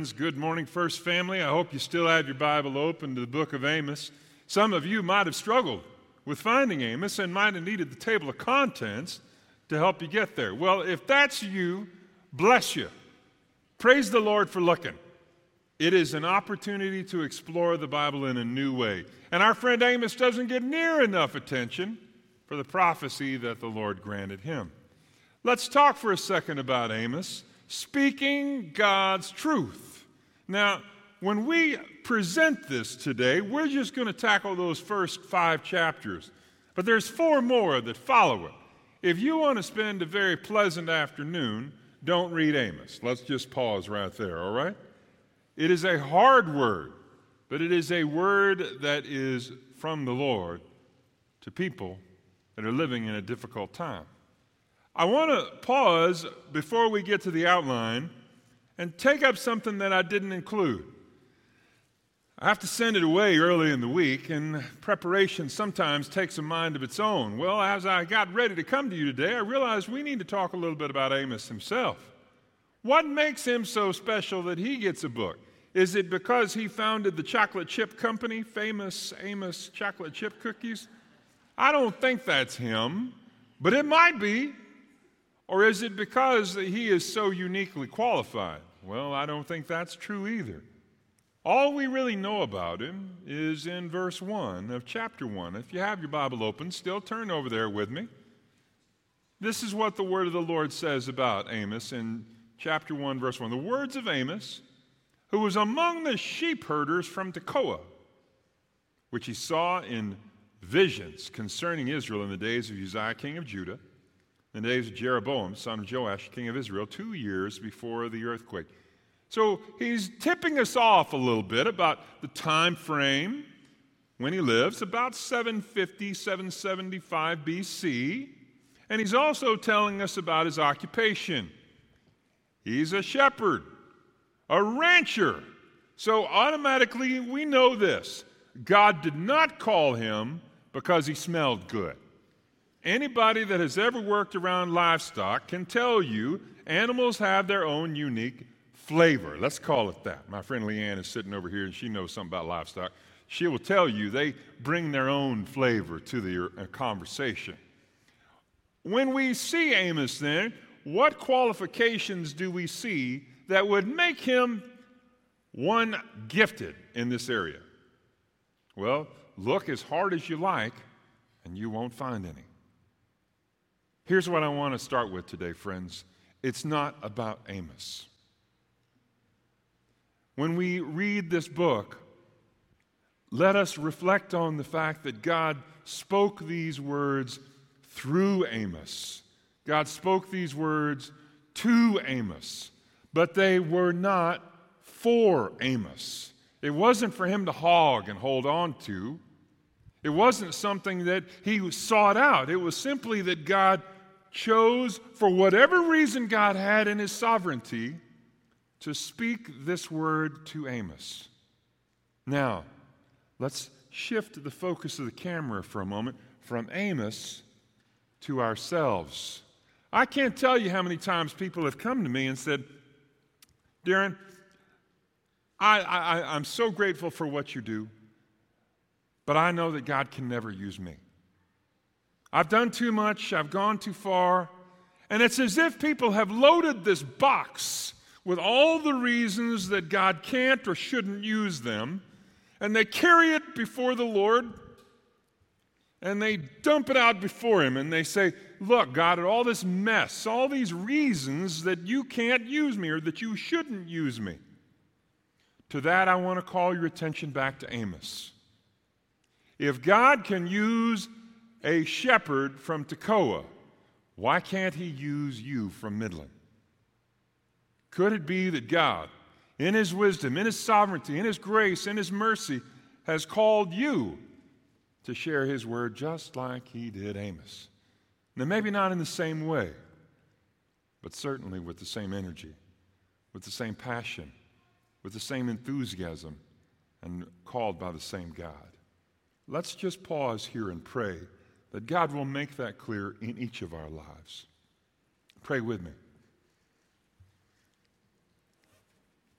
friends. Good morning, First Family. I hope you still have your Bible open to the book of Amos. Some of you might have struggled with finding Amos and might have needed the table of contents to help you get there. Well, if that's you, bless you. Praise the Lord for looking. It is an opportunity to explore the Bible in a new way. And our friend Amos doesn't get near enough attention for the prophecy that the Lord granted him. Let's talk for a second about Amos speaking God's truth. Now, when we present this today, we're just going to tackle those first five chapters. But there's four more that follow it. If you want to spend a very pleasant afternoon, don't read Amos. Let's just pause right there, all right? It is a hard word, but it is a word that is from the Lord to people that are living in a difficult time. I want to pause before we get to the outline and take up something that I didn't include. I have to send it away early in the week, and preparation sometimes takes a mind of its own. Well, as I got ready to come to you today, I realized we need to talk a little bit about Amos himself. What makes him so special that he gets a book? Is it because he founded the chocolate chip company, famous Amos chocolate chip cookies? I don't think that's him, but it might be. Or is it because he is so uniquely qualified? Well, I don't think that's true either. All we really know about him is in verse 1 of chapter 1. If you have your Bible open, still turn over there with me. This is what the word of the Lord says about Amos in chapter 1, verse 1. The words of Amos, who was among the sheep herders from Tekoa, which he saw in visions concerning Israel in the days of Uzziah, king of Judah in the days of Jeroboam, son of Joash, king of Israel, two years before the earthquake. So he's tipping us off a little bit about the time frame when he lives, about 750, 775 BC. And he's also telling us about his occupation. He's a shepherd, a rancher. So automatically we know this God did not call him because he smelled good. Anybody that has ever worked around livestock can tell you animals have their own unique flavor. Let's call it that. My friend Leanne is sitting over here and she knows something about livestock. She will tell you they bring their own flavor to the uh, conversation. When we see Amos, then, what qualifications do we see that would make him one gifted in this area? Well, look as hard as you like, and you won't find any. Here's what I want to start with today, friends it's not about Amos. When we read this book, let us reflect on the fact that God spoke these words through Amos. God spoke these words to Amos, but they were not for Amos. It wasn't for him to hog and hold on to. It wasn't something that he sought out. It was simply that God chose, for whatever reason God had in his sovereignty, to speak this word to Amos. Now, let's shift the focus of the camera for a moment from Amos to ourselves. I can't tell you how many times people have come to me and said, Darin, I, I, I'm so grateful for what you do, but I know that God can never use me. I've done too much, I've gone too far. And it's as if people have loaded this box with all the reasons that God can't or shouldn't use them, and they carry it before the Lord, and they dump it out before Him, and they say, Look, God, at all this mess, all these reasons that you can't use me or that you shouldn't use me. To that, I want to call your attention back to Amos. If God can use a shepherd from Tekoa, why can't he use you from Midland? Could it be that God, in his wisdom, in his sovereignty, in his grace, in his mercy, has called you to share his word just like he did Amos? Now, maybe not in the same way, but certainly with the same energy, with the same passion, with the same enthusiasm, and called by the same God. Let's just pause here and pray that God will make that clear in each of our lives. Pray with me.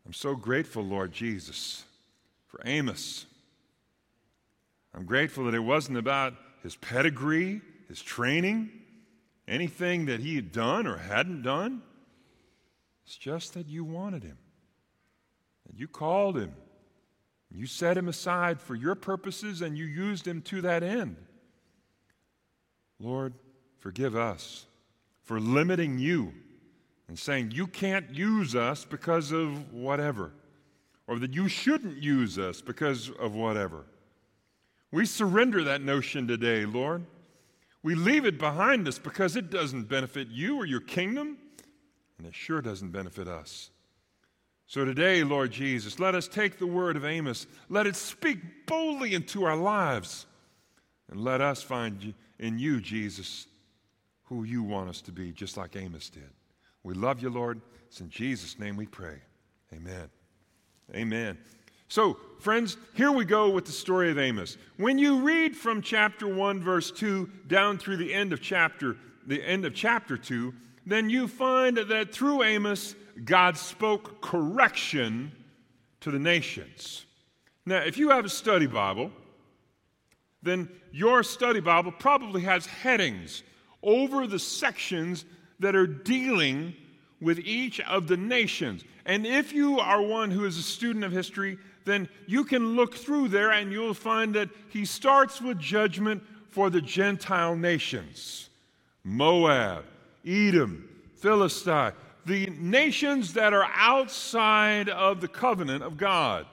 I'm so grateful, Lord Jesus, for Amos. I'm grateful that it wasn't about his pedigree, his training, anything that he had done or hadn't done. It's just that you wanted him, that you called him, you set him aside for your purposes, and you used him to that end. Lord, forgive us for limiting you and saying you can't use us because of whatever, or that you shouldn't use us because of whatever. We surrender that notion today, Lord. We leave it behind us because it doesn't benefit you or your kingdom, and it sure doesn't benefit us. So today, Lord Jesus, let us take the word of Amos, let it speak boldly into our lives, and let us find in you, Jesus, who you want us to be, just like Amos did. We love you, Lord. It's in Jesus' name we pray. Amen. Amen. So, friends, here we go with the story of Amos. When you read from chapter 1 verse 2 down through the end of chapter the end of chapter 2, then you find that through Amos God spoke correction to the nations. Now, if you have a study Bible, then your study Bible probably has headings over the sections that are dealing with each of the nations. And if you are one who is a student of history, then you can look through there and you'll find that he starts with judgment for the Gentile nations Moab, Edom, Philistine, the nations that are outside of the covenant of God.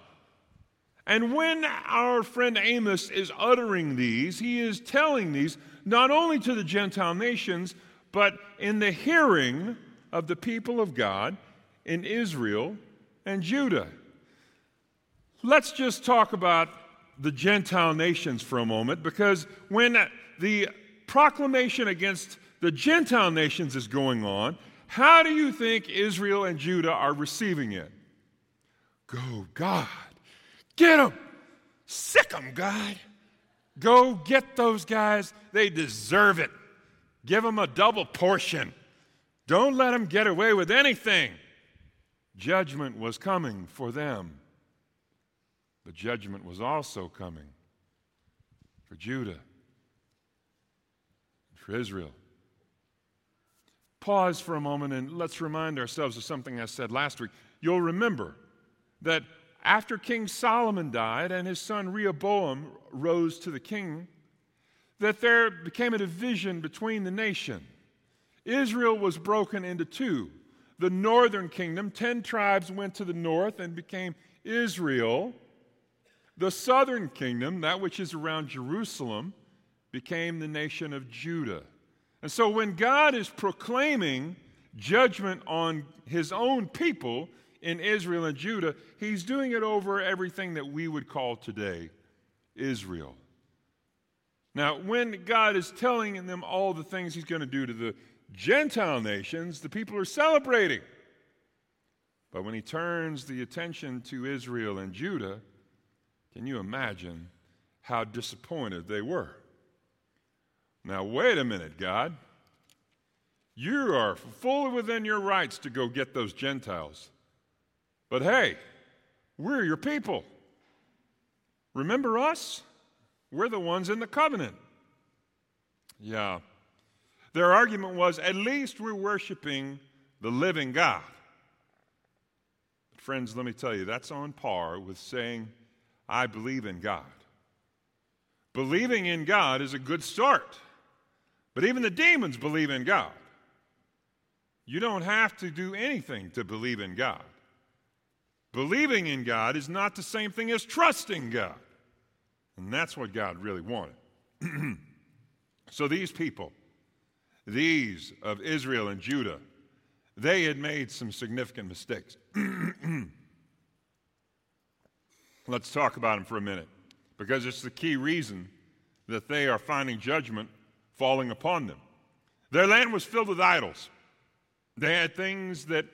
And when our friend Amos is uttering these, he is telling these not only to the Gentile nations, but in the hearing of the people of God in Israel and Judah. Let's just talk about the Gentile nations for a moment, because when the proclamation against the Gentile nations is going on, how do you think Israel and Judah are receiving it? Go, God. Get them. Sic them, God. Go get those guys. They deserve it. Give them a double portion. Don't let them get away with anything. Judgment was coming for them, but judgment was also coming for Judah, for Israel. Pause for a moment and let's remind ourselves of something I said last week. You'll remember that after King Solomon died and his son Rehoboam rose to the king, that there became a division between the nation. Israel was broken into two. The northern kingdom, 10 tribes went to the north and became Israel. The southern kingdom, that which is around Jerusalem, became the nation of Judah. And so when God is proclaiming judgment on his own people in Israel and Judah, he's doing it over everything that we would call today Israel. Now, when God is telling them all the things he's going to do to the Gentile nations, the people are celebrating. But when he turns the attention to Israel and Judah, can you imagine how disappointed they were? Now, wait a minute, God. You are fully within your rights to go get those Gentiles. But hey, we're your people. Remember us? We're the ones in the covenant. Yeah. Their argument was at least we're worshiping the living God. But friends, let me tell you, that's on par with saying, I believe in God. Believing in God is a good start. But even the demons believe in God. You don't have to do anything to believe in God. Believing in God is not the same thing as trusting God. And that's what God really wanted. so these people, these of Israel and Judah, they had made some significant mistakes. Let's talk about them for a minute because it's the key reason that they are finding judgment falling upon them. Their land was filled with idols. They had things that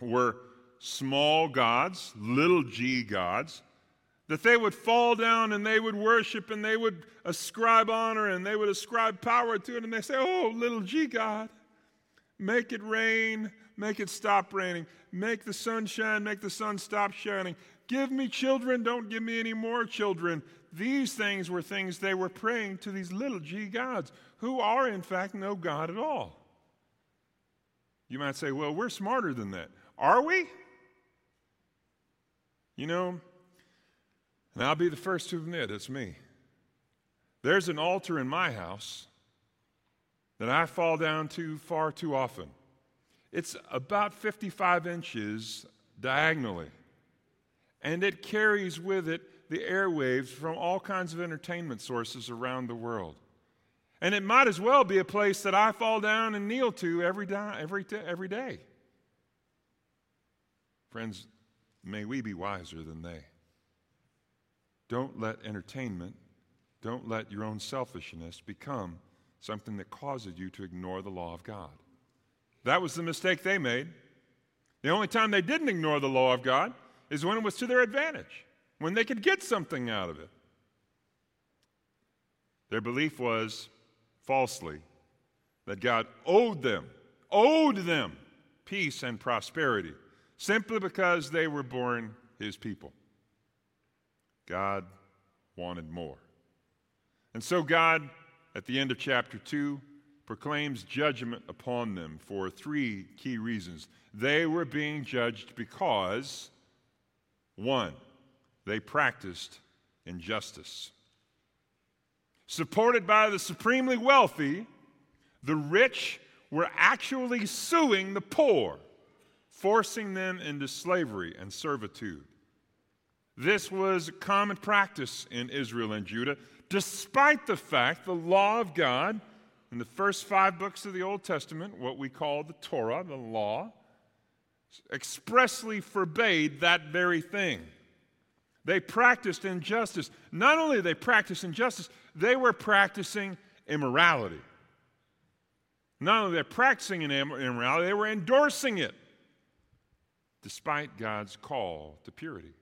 were small gods, little g gods, that they would fall down and they would worship and they would ascribe honor and they would ascribe power to it and they say, Oh, little g God, make it rain, make it stop raining. Make the sun shine, make the sun stop shining. Give me children, don't give me any more children. These things were things they were praying to these little g gods, who are in fact no God at all. You might say, well, we're smarter than that. Are we? You know, and I'll be the first to admit it's me. There's an altar in my house that I fall down to far too often. It's about 55 inches diagonally, and it carries with it the airwaves from all kinds of entertainment sources around the world. And it might as well be a place that I fall down and kneel to every, di- every, t- every day. Friends, may we be wiser than they. Don't let entertainment, don't let your own selfishness become something that causes you to ignore the law of God. That was the mistake they made. The only time they didn't ignore the law of God is when it was to their advantage, when they could get something out of it. Their belief was falsely that God owed them, owed them peace and prosperity simply because they were born his people. God wanted more. And so God at the end of chapter 2, proclaims judgment upon them for three key reasons. They were being judged because, one, they practiced injustice. Supported by the supremely wealthy, the rich were actually suing the poor, forcing them into slavery and servitude. This was common practice in Israel and Judah despite the fact the law of God in the first five books of the Old Testament, what we call the Torah, the law, expressly forbade that very thing. They practiced injustice. Not only they practiced injustice, they were practicing immorality. Not only they're practicing immorality, they were endorsing it, despite God's call to purity.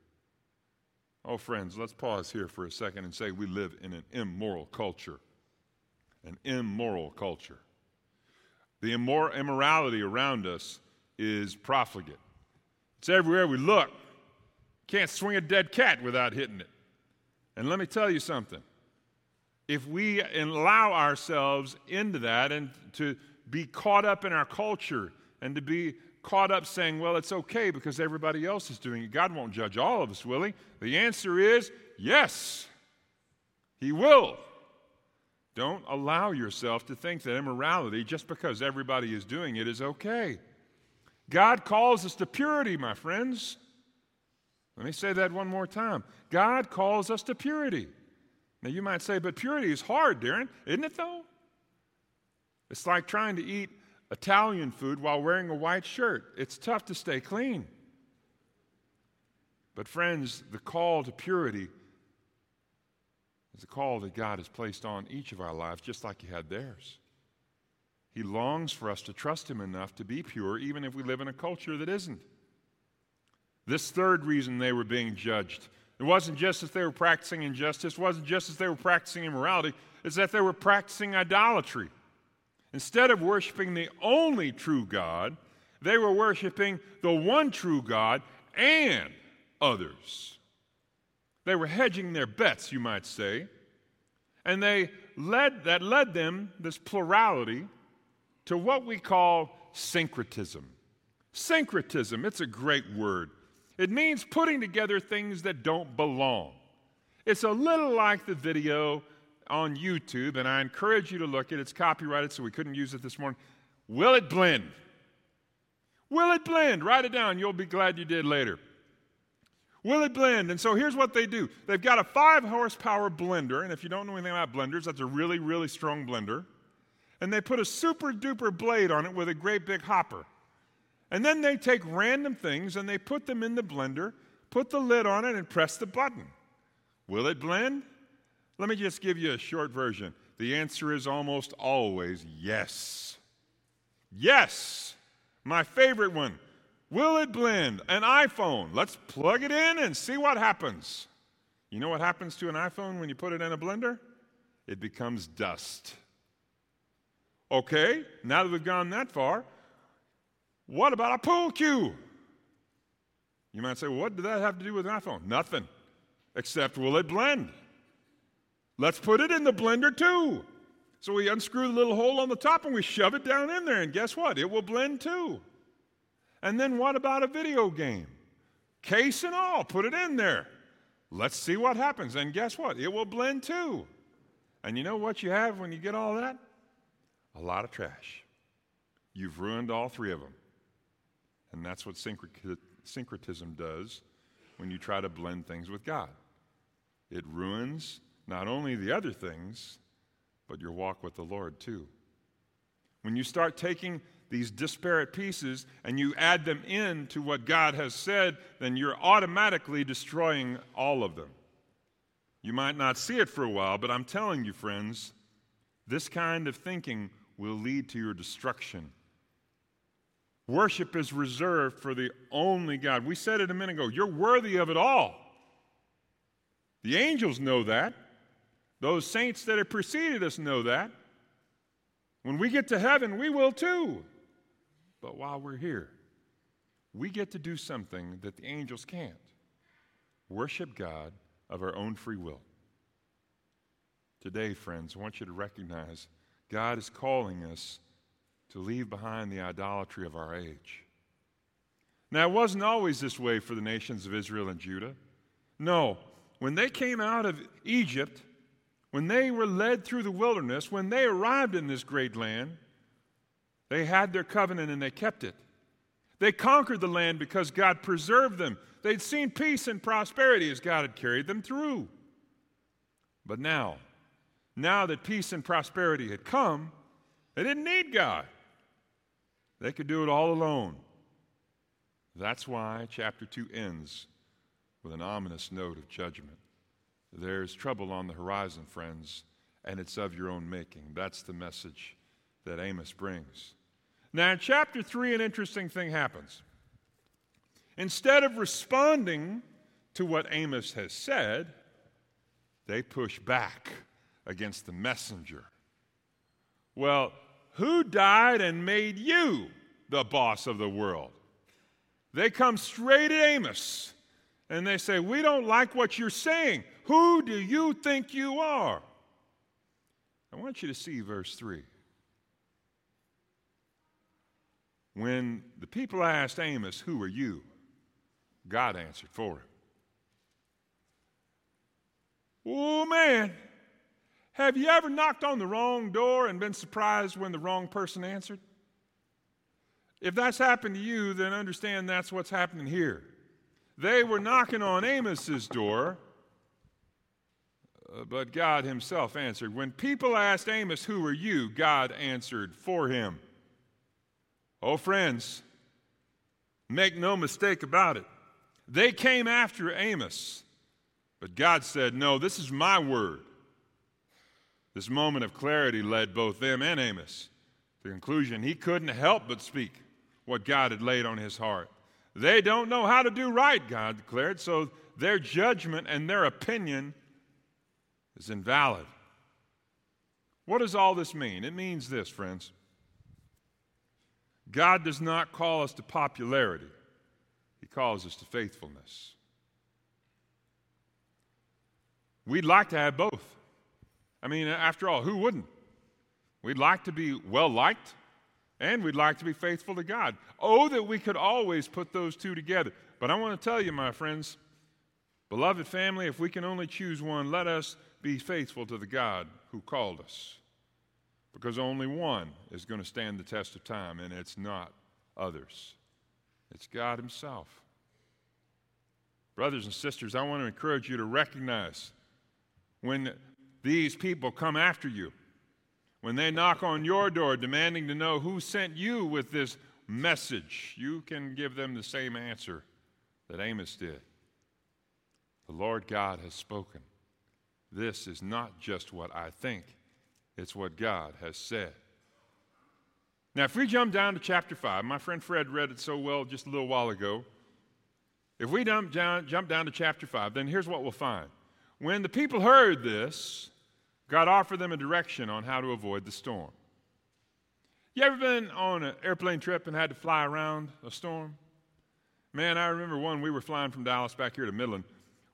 Oh, friends, let's pause here for a second and say we live in an immoral culture. An immoral culture. The immor- immorality around us is profligate. It's everywhere we look. Can't swing a dead cat without hitting it. And let me tell you something. If we allow ourselves into that and to be caught up in our culture and to be caught up saying, well, it's okay because everybody else is doing it. God won't judge all of us, will He? The answer is yes, He will. Don't allow yourself to think that immorality, just because everybody is doing it, is okay. God calls us to purity, my friends. Let me say that one more time. God calls us to purity. Now, you might say, but purity is hard, Darin. Isn't it, though? It's like trying to eat Italian food while wearing a white shirt. It's tough to stay clean. But, friends, the call to purity is a call that God has placed on each of our lives, just like He had theirs. He longs for us to trust Him enough to be pure, even if we live in a culture that isn't. This third reason they were being judged. It wasn't just that they were practicing injustice, it wasn't just that they were practicing immorality, it's that they were practicing idolatry. Instead of worshiping the only true God, they were worshiping the one true God and others. They were hedging their bets, you might say. And they led, that led them, this plurality, to what we call syncretism. Syncretism, it's a great word. It means putting together things that don't belong. It's a little like the video on YouTube, and I encourage you to look at it. It's copyrighted, so we couldn't use it this morning. Will it blend? Will it blend? Write it down. You'll be glad you did later. Will it blend? And so here's what they do they've got a five horsepower blender, and if you don't know anything about blenders, that's a really, really strong blender. And they put a super duper blade on it with a great big hopper. And then they take random things and they put them in the blender, put the lid on it, and press the button. Will it blend? Let me just give you a short version. The answer is almost always yes. Yes. My favorite one. Will it blend? An iPhone. Let's plug it in and see what happens. You know what happens to an iPhone when you put it in a blender? It becomes dust. Okay, now that we've gone that far, What about a pool cue? You might say, well, what did that have to do with an iPhone? Nothing, except will it blend? Let's put it in the blender too. So we unscrew the little hole on the top and we shove it down in there, and guess what? It will blend too. And then what about a video game? Case and all, put it in there. Let's see what happens. And guess what? It will blend too. And you know what you have when you get all that? A lot of trash. You've ruined all three of them. And that's what syncretism does when you try to blend things with God. It ruins not only the other things, but your walk with the Lord too. When you start taking these disparate pieces and you add them in to what God has said, then you're automatically destroying all of them. You might not see it for a while, but I'm telling you, friends, this kind of thinking will lead to your destruction. Worship is reserved for the only God. We said it a minute ago. You're worthy of it all. The angels know that. Those saints that have preceded us know that. When we get to heaven, we will too. But while we're here, we get to do something that the angels can't worship God of our own free will. Today, friends, I want you to recognize God is calling us to leave behind the idolatry of our age. Now, it wasn't always this way for the nations of Israel and Judah. No, when they came out of Egypt, when they were led through the wilderness, when they arrived in this great land, they had their covenant and they kept it. They conquered the land because God preserved them. They'd seen peace and prosperity as God had carried them through. But now, now that peace and prosperity had come, they didn't need God. They could do it all alone. That's why chapter 2 ends with an ominous note of judgment. There's trouble on the horizon, friends, and it's of your own making. That's the message that Amos brings. Now, in chapter 3, an interesting thing happens. Instead of responding to what Amos has said, they push back against the messenger. Well, who died and made you the boss of the world? They come straight at Amos and they say, We don't like what you're saying. Who do you think you are? I want you to see verse 3. When the people asked Amos, Who are you? God answered for him. Oh, man. Have you ever knocked on the wrong door and been surprised when the wrong person answered? If that's happened to you, then understand that's what's happening here. They were knocking on Amos's door, Uh, but God himself answered. When people asked Amos, Who are you? God answered for him. Oh, friends, make no mistake about it. They came after Amos, but God said, No, this is my word. This moment of clarity led both them and Amos to the conclusion he couldn't help but speak what God had laid on his heart. They don't know how to do right, God declared, so their judgment and their opinion is invalid. What does all this mean? It means this, friends. God does not call us to popularity, He calls us to faithfulness. We'd like to have both. I mean, after all, who wouldn't? We'd like to be well liked, and we'd like to be faithful to God. Oh, that we could always put those two together. But I want to tell you, my friends, beloved family, if we can only choose one, let us be faithful to the God who called us because only one is going to stand the test of time, and it's not others. It's God Himself. Brothers and sisters, I want to encourage you to recognize when these people come after you, when they knock on your door demanding to know who sent you with this message, you can give them the same answer that Amos did. The Lord God has spoken. This is not just what I think, it's what God has said. Now, if we jump down to chapter 5, my friend Fred read it so well just a little while ago. If we jump down, jump down to chapter 5, then here's what we'll find. When the people heard this, God offered them a direction on how to avoid the storm. You ever been on an airplane trip and had to fly around a storm? Man, I remember one we were flying from Dallas back here to Midland.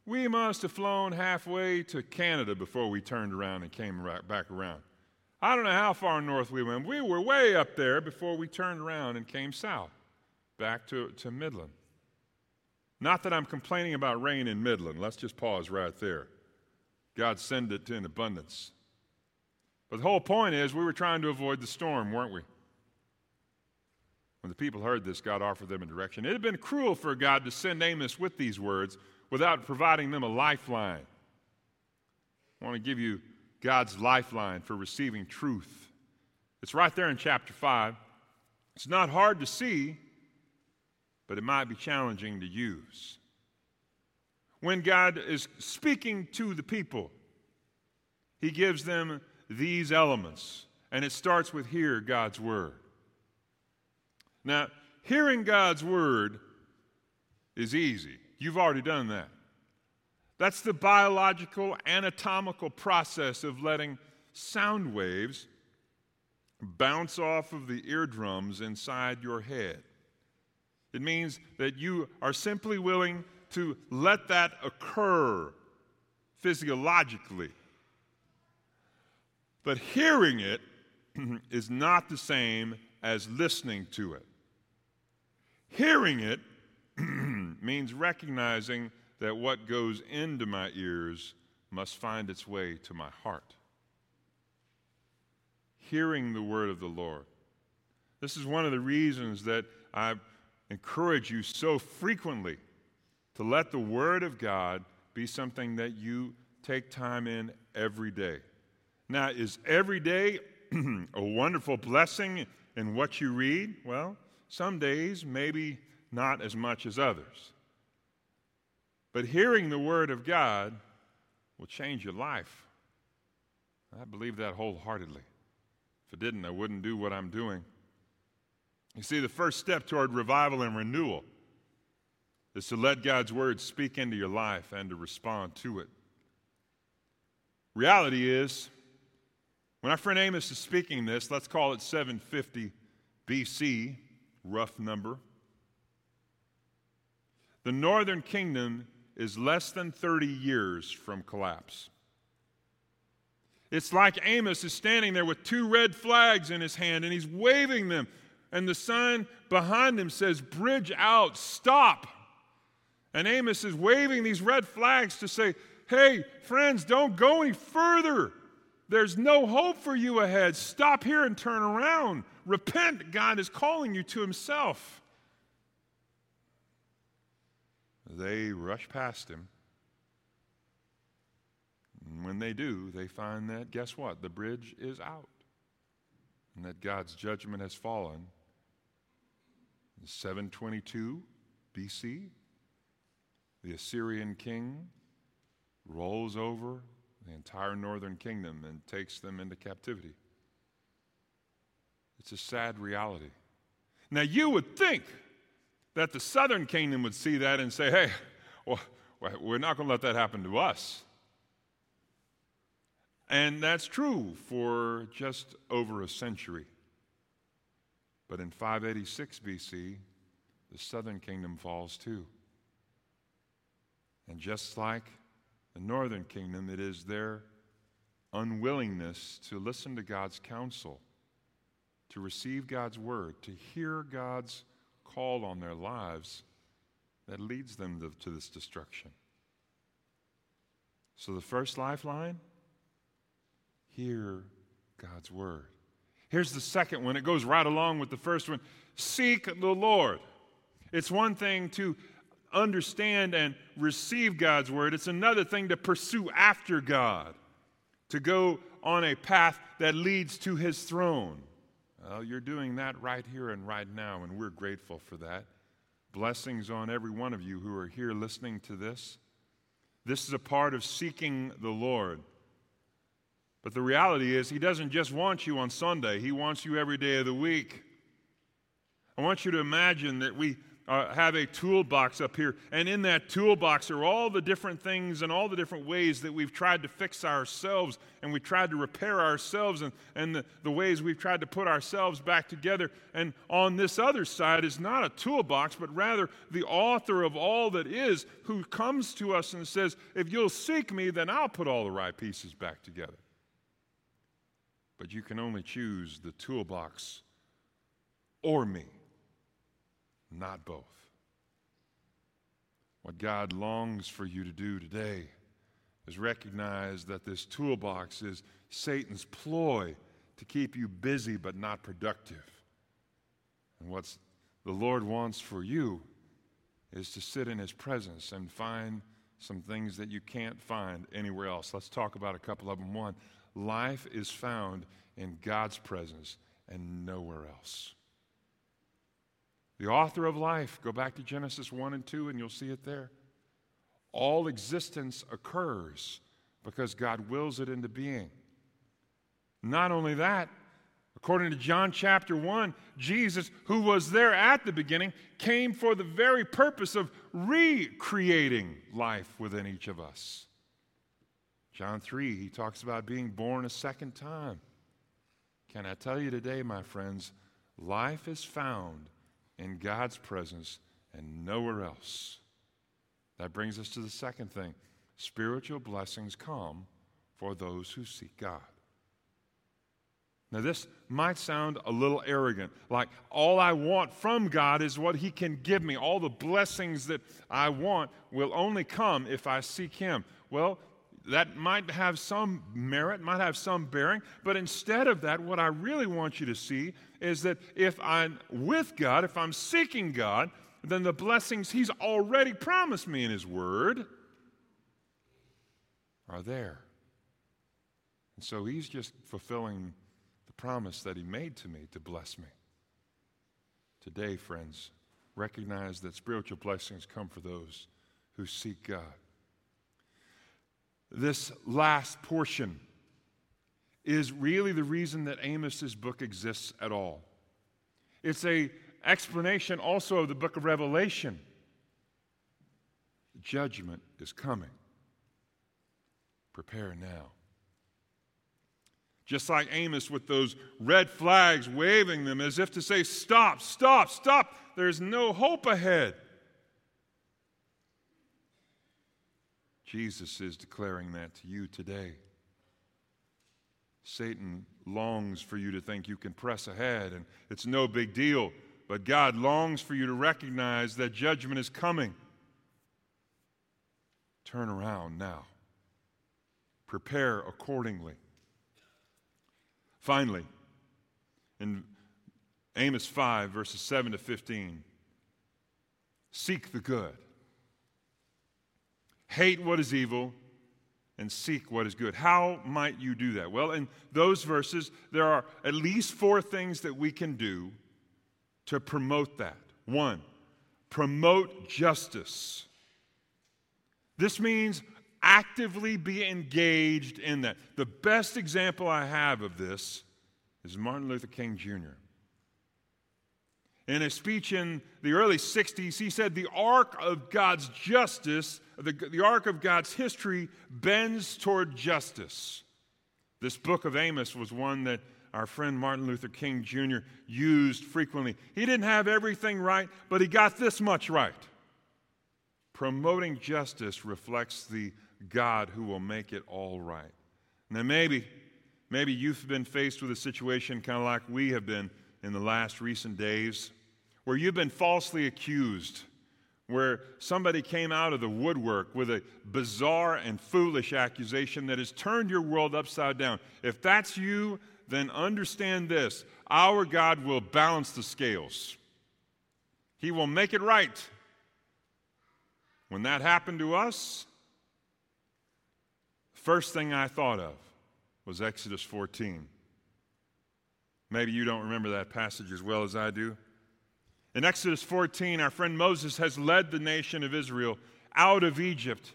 We must have flown halfway to Canada before we turned around and came right back around. I don't know how far north we went. We were way up there before we turned around and came south, back to, to Midland. Not that I'm complaining about rain in Midland. Let's just pause right there. God send it in abundance. But the whole point is we were trying to avoid the storm, weren't we? When the people heard this, God offered them a direction. It had been cruel for God to send Amos with these words without providing them a lifeline. I want to give you God's lifeline for receiving truth. It's right there in chapter 5. It's not hard to see, but it might be challenging to use. When God is speaking to the people, He gives them these elements, and it starts with hear God's word. Now, hearing God's word is easy. You've already done that. That's the biological, anatomical process of letting sound waves bounce off of the eardrums inside your head. It means that you are simply willing to let that occur physiologically. But hearing it is not the same as listening to it. Hearing it means recognizing that what goes into my ears must find its way to my heart. Hearing the word of the Lord. This is one of the reasons that I encourage you so frequently to let the word of God be something that you take time in every day. Now, is every day a wonderful blessing in what you read? Well, some days, maybe not as much as others. But hearing the Word of God will change your life. I believe that wholeheartedly. If it didn't, I wouldn't do what I'm doing. You see, the first step toward revival and renewal is to let God's Word speak into your life and to respond to it. Reality is, when our friend Amos is speaking this, let's call it 750 BC, rough number. The northern kingdom is less than 30 years from collapse. It's like Amos is standing there with two red flags in his hand and he's waving them. And the sign behind him says, Bridge out, stop. And Amos is waving these red flags to say, Hey, friends, don't go any further. There's no hope for you ahead. Stop here and turn around. Repent. God is calling you to Himself. They rush past him. And when they do, they find that, guess what? The bridge is out. And that God's judgment has fallen. In 722 BC, the Assyrian king rolls over the entire northern kingdom and takes them into captivity. It's a sad reality. Now, you would think that the southern kingdom would see that and say, hey, well, we're not going to let that happen to us. And that's true for just over a century. But in 586 BC, the southern kingdom falls too. And just like the northern kingdom, it is their unwillingness to listen to God's counsel, to receive God's word, to hear God's call on their lives that leads them to, to this destruction. So, the first lifeline hear God's word. Here's the second one. It goes right along with the first one seek the Lord. It's one thing to understand and receive God's word, it's another thing to pursue after God, to go on a path that leads to his throne. Well, you're doing that right here and right now, and we're grateful for that. Blessings on every one of you who are here listening to this. This is a part of seeking the Lord. But the reality is, He doesn't just want you on Sunday, He wants you every day of the week. I want you to imagine that we uh, have a toolbox up here, and in that toolbox are all the different things and all the different ways that we've tried to fix ourselves and we tried to repair ourselves and, and the, the ways we've tried to put ourselves back together. And on this other side is not a toolbox, but rather the author of all that is who comes to us and says, If you'll seek me, then I'll put all the right pieces back together. But you can only choose the toolbox or me not both. What God longs for you to do today is recognize that this toolbox is Satan's ploy to keep you busy but not productive. And what the Lord wants for you is to sit in His presence and find some things that you can't find anywhere else. Let's talk about a couple of them. One, life is found in God's presence and nowhere else. The author of life, go back to Genesis 1 and 2 and you'll see it there. All existence occurs because God wills it into being. Not only that, according to John chapter 1, Jesus, who was there at the beginning, came for the very purpose of recreating life within each of us. John 3, he talks about being born a second time. Can I tell you today, my friends, life is found in God's presence and nowhere else. That brings us to the second thing spiritual blessings come for those who seek God. Now, this might sound a little arrogant, like all I want from God is what He can give me. All the blessings that I want will only come if I seek Him. Well, that might have some merit, might have some bearing, but instead of that, what I really want you to see is that if I'm with God, if I'm seeking God, then the blessings He's already promised me in His Word are there. And so He's just fulfilling the promise that He made to me to bless me. Today, friends, recognize that spiritual blessings come for those who seek God this last portion is really the reason that Amos's book exists at all. It's a explanation also of the book of Revelation. Judgment is coming. Prepare now. Just like Amos with those red flags waving them as if to say, Stop, stop, stop. There's no hope ahead. Jesus is declaring that to you today. Satan longs for you to think you can press ahead and it's no big deal, but God longs for you to recognize that judgment is coming. Turn around now. Prepare accordingly. Finally, in Amos 5, verses 7 to 15, seek the good. Hate what is evil and seek what is good. How might you do that? Well, in those verses, there are at least four things that we can do to promote that. One, promote justice. This means actively be engaged in that. The best example I have of this is Martin Luther King Jr. In a speech in the early 60s, he said, The arc of God's justice, the, the arc of God's history bends toward justice. This book of Amos was one that our friend Martin Luther King Jr. used frequently. He didn't have everything right, but he got this much right. Promoting justice reflects the God who will make it all right. Now, maybe, maybe you've been faced with a situation kind of like we have been in the last recent days where you've been falsely accused, where somebody came out of the woodwork with a bizarre and foolish accusation that has turned your world upside down. If that's you, then understand this our God will balance the scales, He will make it right. When that happened to us, first thing I thought of was Exodus 14. Maybe you don't remember that passage as well as I do. In Exodus 14, our friend Moses has led the nation of Israel out of Egypt.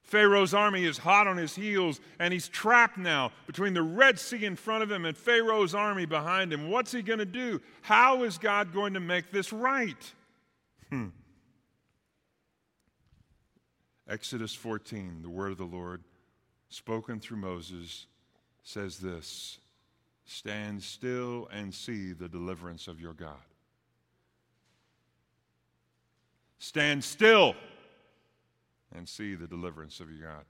Pharaoh's army is hot on his heels, and he's trapped now between the Red Sea in front of him and Pharaoh's army behind him. What's he going to do? How is God going to make this right? Hmm. Exodus 14, the word of the Lord, spoken through Moses, says this Stand still and see the deliverance of your God. Stand still and see the deliverance of your God.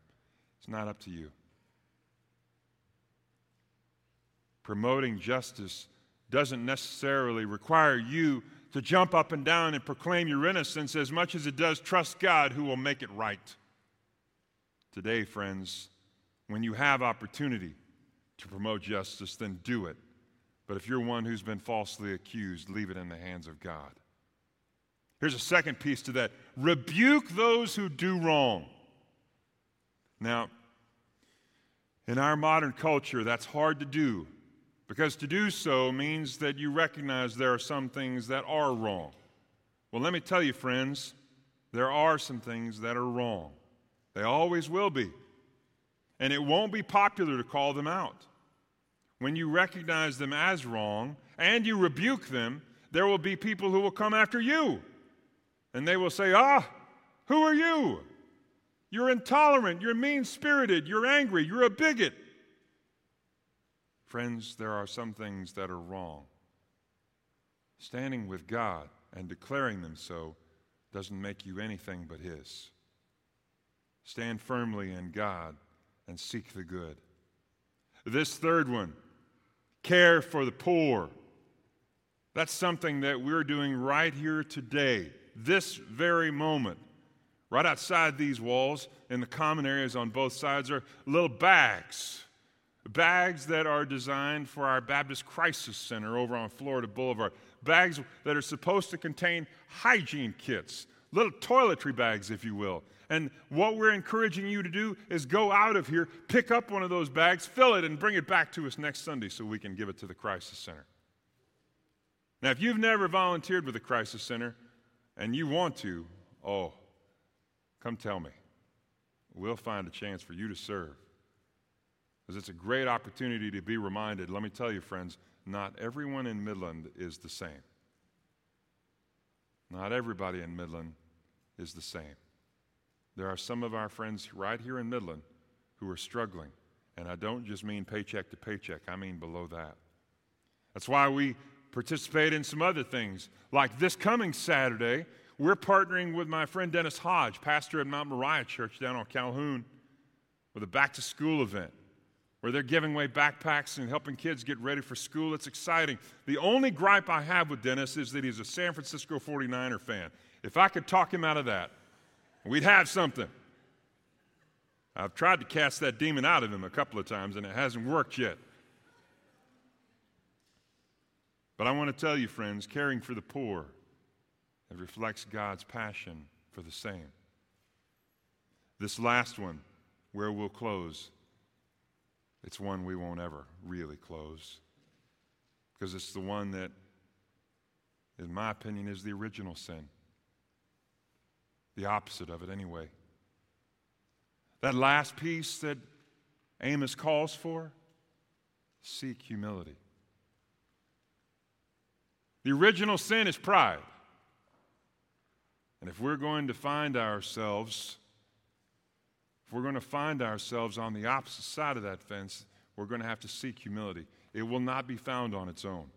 It's not up to you. Promoting justice doesn't necessarily require you to jump up and down and proclaim your innocence as much as it does trust God who will make it right. Today, friends, when you have opportunity to promote justice, then do it. But if you're one who's been falsely accused, leave it in the hands of God. Here's a second piece to that rebuke those who do wrong. Now, in our modern culture, that's hard to do because to do so means that you recognize there are some things that are wrong. Well, let me tell you, friends, there are some things that are wrong. They always will be. And it won't be popular to call them out. When you recognize them as wrong and you rebuke them, there will be people who will come after you. And they will say, Ah, who are you? You're intolerant, you're mean spirited, you're angry, you're a bigot. Friends, there are some things that are wrong. Standing with God and declaring them so doesn't make you anything but His. Stand firmly in God and seek the good. This third one, care for the poor. That's something that we're doing right here today, this very moment. Right outside these walls, in the common areas on both sides, are little bags bags that are designed for our Baptist Crisis Center over on Florida Boulevard, bags that are supposed to contain hygiene kits, little toiletry bags, if you will. And what we're encouraging you to do is go out of here, pick up one of those bags, fill it, and bring it back to us next Sunday so we can give it to the Crisis Center. Now, if you've never volunteered with the Crisis Center and you want to, oh, come tell me. We'll find a chance for you to serve because it's a great opportunity to be reminded. Let me tell you, friends, not everyone in Midland is the same. Not everybody in Midland is the same. There are some of our friends right here in Midland who are struggling. And I don't just mean paycheck to paycheck, I mean below that. That's why we participate in some other things. Like this coming Saturday, we're partnering with my friend Dennis Hodge, pastor at Mount Moriah Church down on Calhoun, with a back to school event where they're giving away backpacks and helping kids get ready for school. It's exciting. The only gripe I have with Dennis is that he's a San Francisco 49er fan. If I could talk him out of that, we'd have something. I've tried to cast that demon out of him a couple of times and it hasn't worked yet. But I want to tell you, friends, caring for the poor, it reflects God's passion for the same. This last one, where we'll close, it's one we won't ever really close because it's the one that, in my opinion, is the original sin. The opposite of it, anyway. That last piece that Amos calls for seek humility. The original sin is pride. And if we're going to find ourselves if we're going to find ourselves on the opposite side of that fence, we're going to have to seek humility. It will not be found on its own.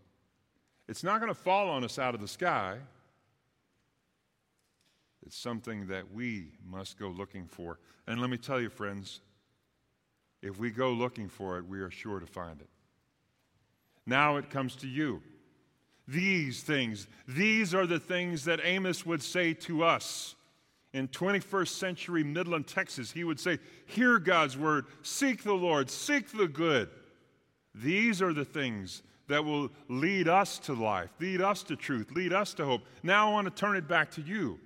It's not going to fall on us out of the sky. It's something that we must go looking for. And let me tell you, friends, if we go looking for it, we are sure to find it. Now it comes to you. These things, these are the things that Amos would say to us in 21st century Midland, Texas, he would say, Hear God's word, seek the Lord, seek the good. These are the things that will lead us to life, lead us to truth, lead us to hope. Now I want to turn it back to you.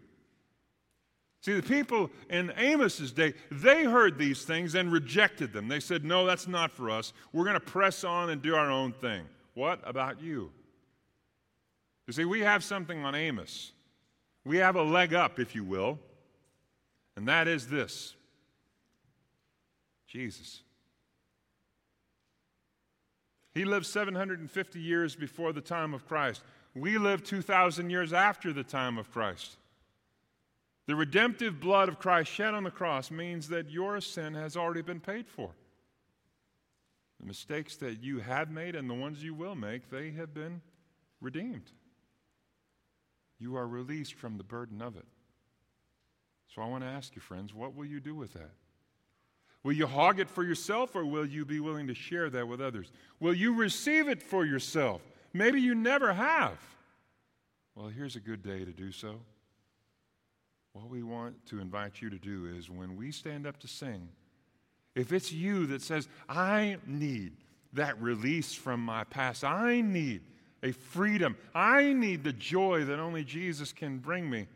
See, the people in Amos's day, they heard these things and rejected them. They said, No, that's not for us. We're going to press on and do our own thing. What about you? You see, we have something on Amos. We have a leg up, if you will and that is this Jesus. He lived 750 years before the time of Christ. We live 2,000 years after the time of Christ. The redemptive blood of Christ shed on the cross means that your sin has already been paid for. The mistakes that you have made and the ones you will make, they have been redeemed. You are released from the burden of it. So I want to ask you, friends, what will you do with that? Will you hog it for yourself or will you be willing to share that with others? Will you receive it for yourself? Maybe you never have. Well, here's a good day to do so. What we want to invite you to do is when we stand up to sing, if it's you that says, I need that release from my past, I need a freedom, I need the joy that only Jesus can bring me,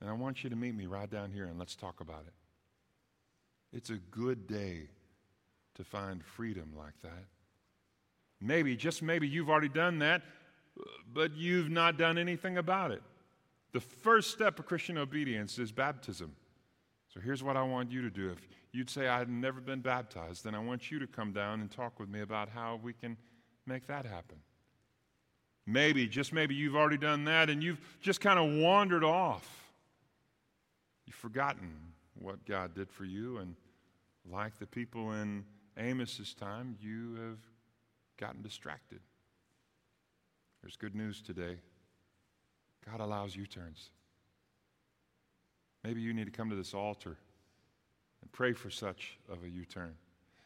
And I want you to meet me right down here and let's talk about it. It's a good day to find freedom like that. Maybe, just maybe, you've already done that, but you've not done anything about it. The first step of Christian obedience is baptism. So here's what I want you to do. If you'd say, I've never been baptized, then I want you to come down and talk with me about how we can make that happen. Maybe, just maybe, you've already done that and you've just kind of wandered off. You've forgotten what God did for you, and like the people in Amos's time, you have gotten distracted. There's good news today. God allows U turns. Maybe you need to come to this altar and pray for such of a U turn.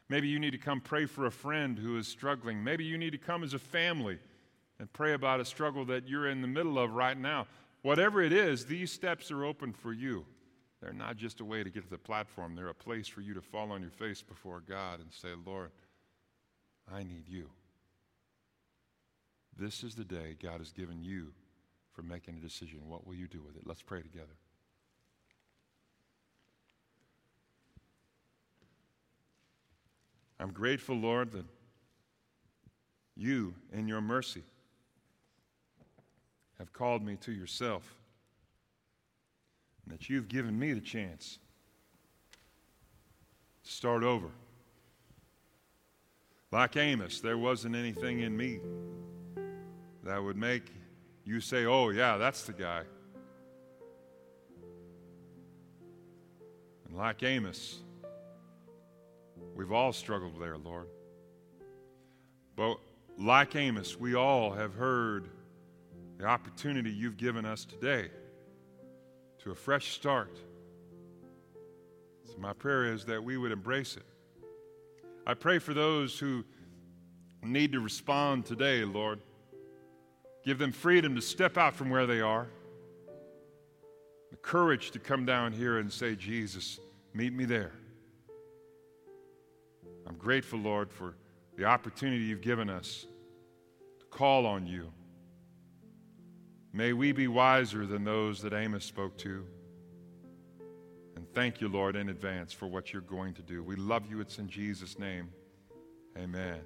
Maybe you need to come pray for a friend who is struggling. Maybe you need to come as a family and pray about a struggle that you're in the middle of right now. Whatever it is, these steps are open for you. They're not just a way to get to the platform, they're a place for you to fall on your face before God and say, Lord, I need you. This is the day God has given you for making a decision. What will you do with it? Let's pray together. I'm grateful, Lord, that you, in your mercy, have called me to yourself and that you've given me the chance to start over. Like Amos, there wasn't anything in me that would make you say, oh, yeah, that's the guy. And like Amos, we've all struggled there, Lord. But like Amos, we all have heard the opportunity you've given us today to a fresh start. So, my prayer is that we would embrace it. I pray for those who need to respond today, Lord. Give them freedom to step out from where they are, the courage to come down here and say, Jesus, meet me there. I'm grateful, Lord, for the opportunity you've given us to call on you. May we be wiser than those that Amos spoke to. And thank you, Lord, in advance for what you're going to do. We love you. It's in Jesus' name. Amen.